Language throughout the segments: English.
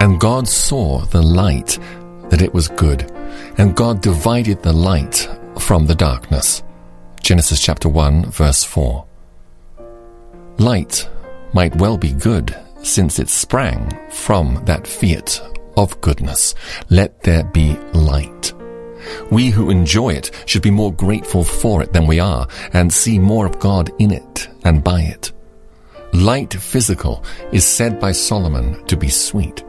And God saw the light that it was good, and God divided the light from the darkness. Genesis chapter 1 verse 4. Light might well be good since it sprang from that fiat of goodness. Let there be light. We who enjoy it should be more grateful for it than we are and see more of God in it and by it. Light physical is said by Solomon to be sweet,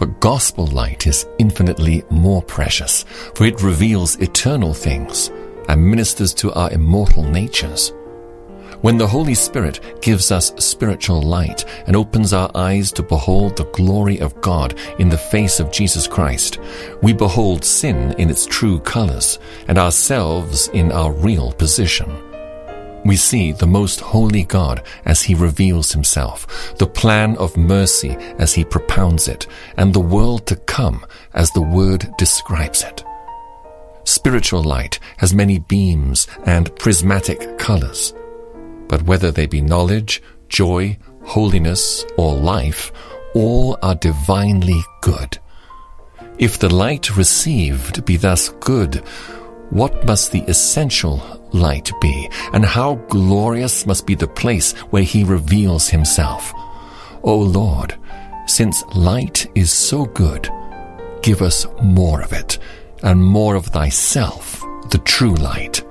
but gospel light is infinitely more precious, for it reveals eternal things and ministers to our immortal natures. When the Holy Spirit gives us spiritual light and opens our eyes to behold the glory of God in the face of Jesus Christ, we behold sin in its true colors and ourselves in our real position. We see the most holy God as he reveals himself, the plan of mercy as he propounds it, and the world to come as the word describes it. Spiritual light has many beams and prismatic colors but whether they be knowledge, joy, holiness, or life, all are divinely good. If the light received be thus good, what must the essential light be, and how glorious must be the place where he reveals himself? O Lord, since light is so good, give us more of it, and more of thyself, the true light.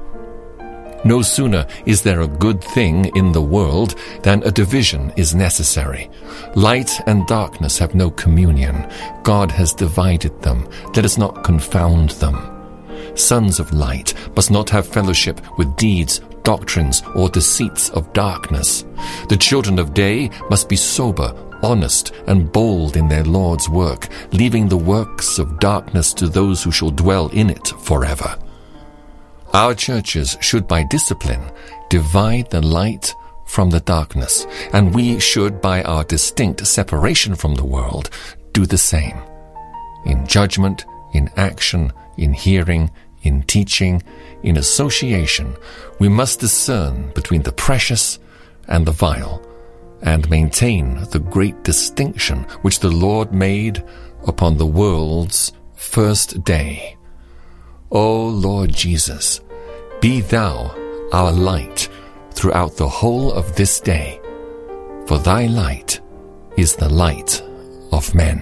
No sooner is there a good thing in the world than a division is necessary. Light and darkness have no communion. God has divided them. Let us not confound them. Sons of light must not have fellowship with deeds, doctrines, or deceits of darkness. The children of day must be sober, honest, and bold in their Lord's work, leaving the works of darkness to those who shall dwell in it forever. Our churches should, by discipline, divide the light from the darkness, and we should, by our distinct separation from the world, do the same. In judgment, in action, in hearing, in teaching, in association, we must discern between the precious and the vile, and maintain the great distinction which the Lord made upon the world's first day. O Lord Jesus, be thou our light throughout the whole of this day, for thy light is the light of men.